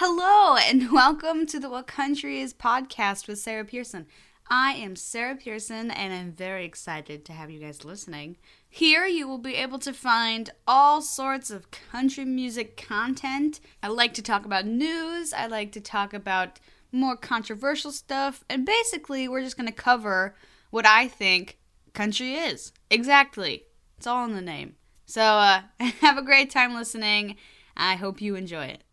Hello, and welcome to the What Country Is podcast with Sarah Pearson. I am Sarah Pearson, and I'm very excited to have you guys listening. Here, you will be able to find all sorts of country music content. I like to talk about news, I like to talk about more controversial stuff, and basically, we're just going to cover what I think country is. Exactly. It's all in the name. So, uh, have a great time listening. I hope you enjoy it.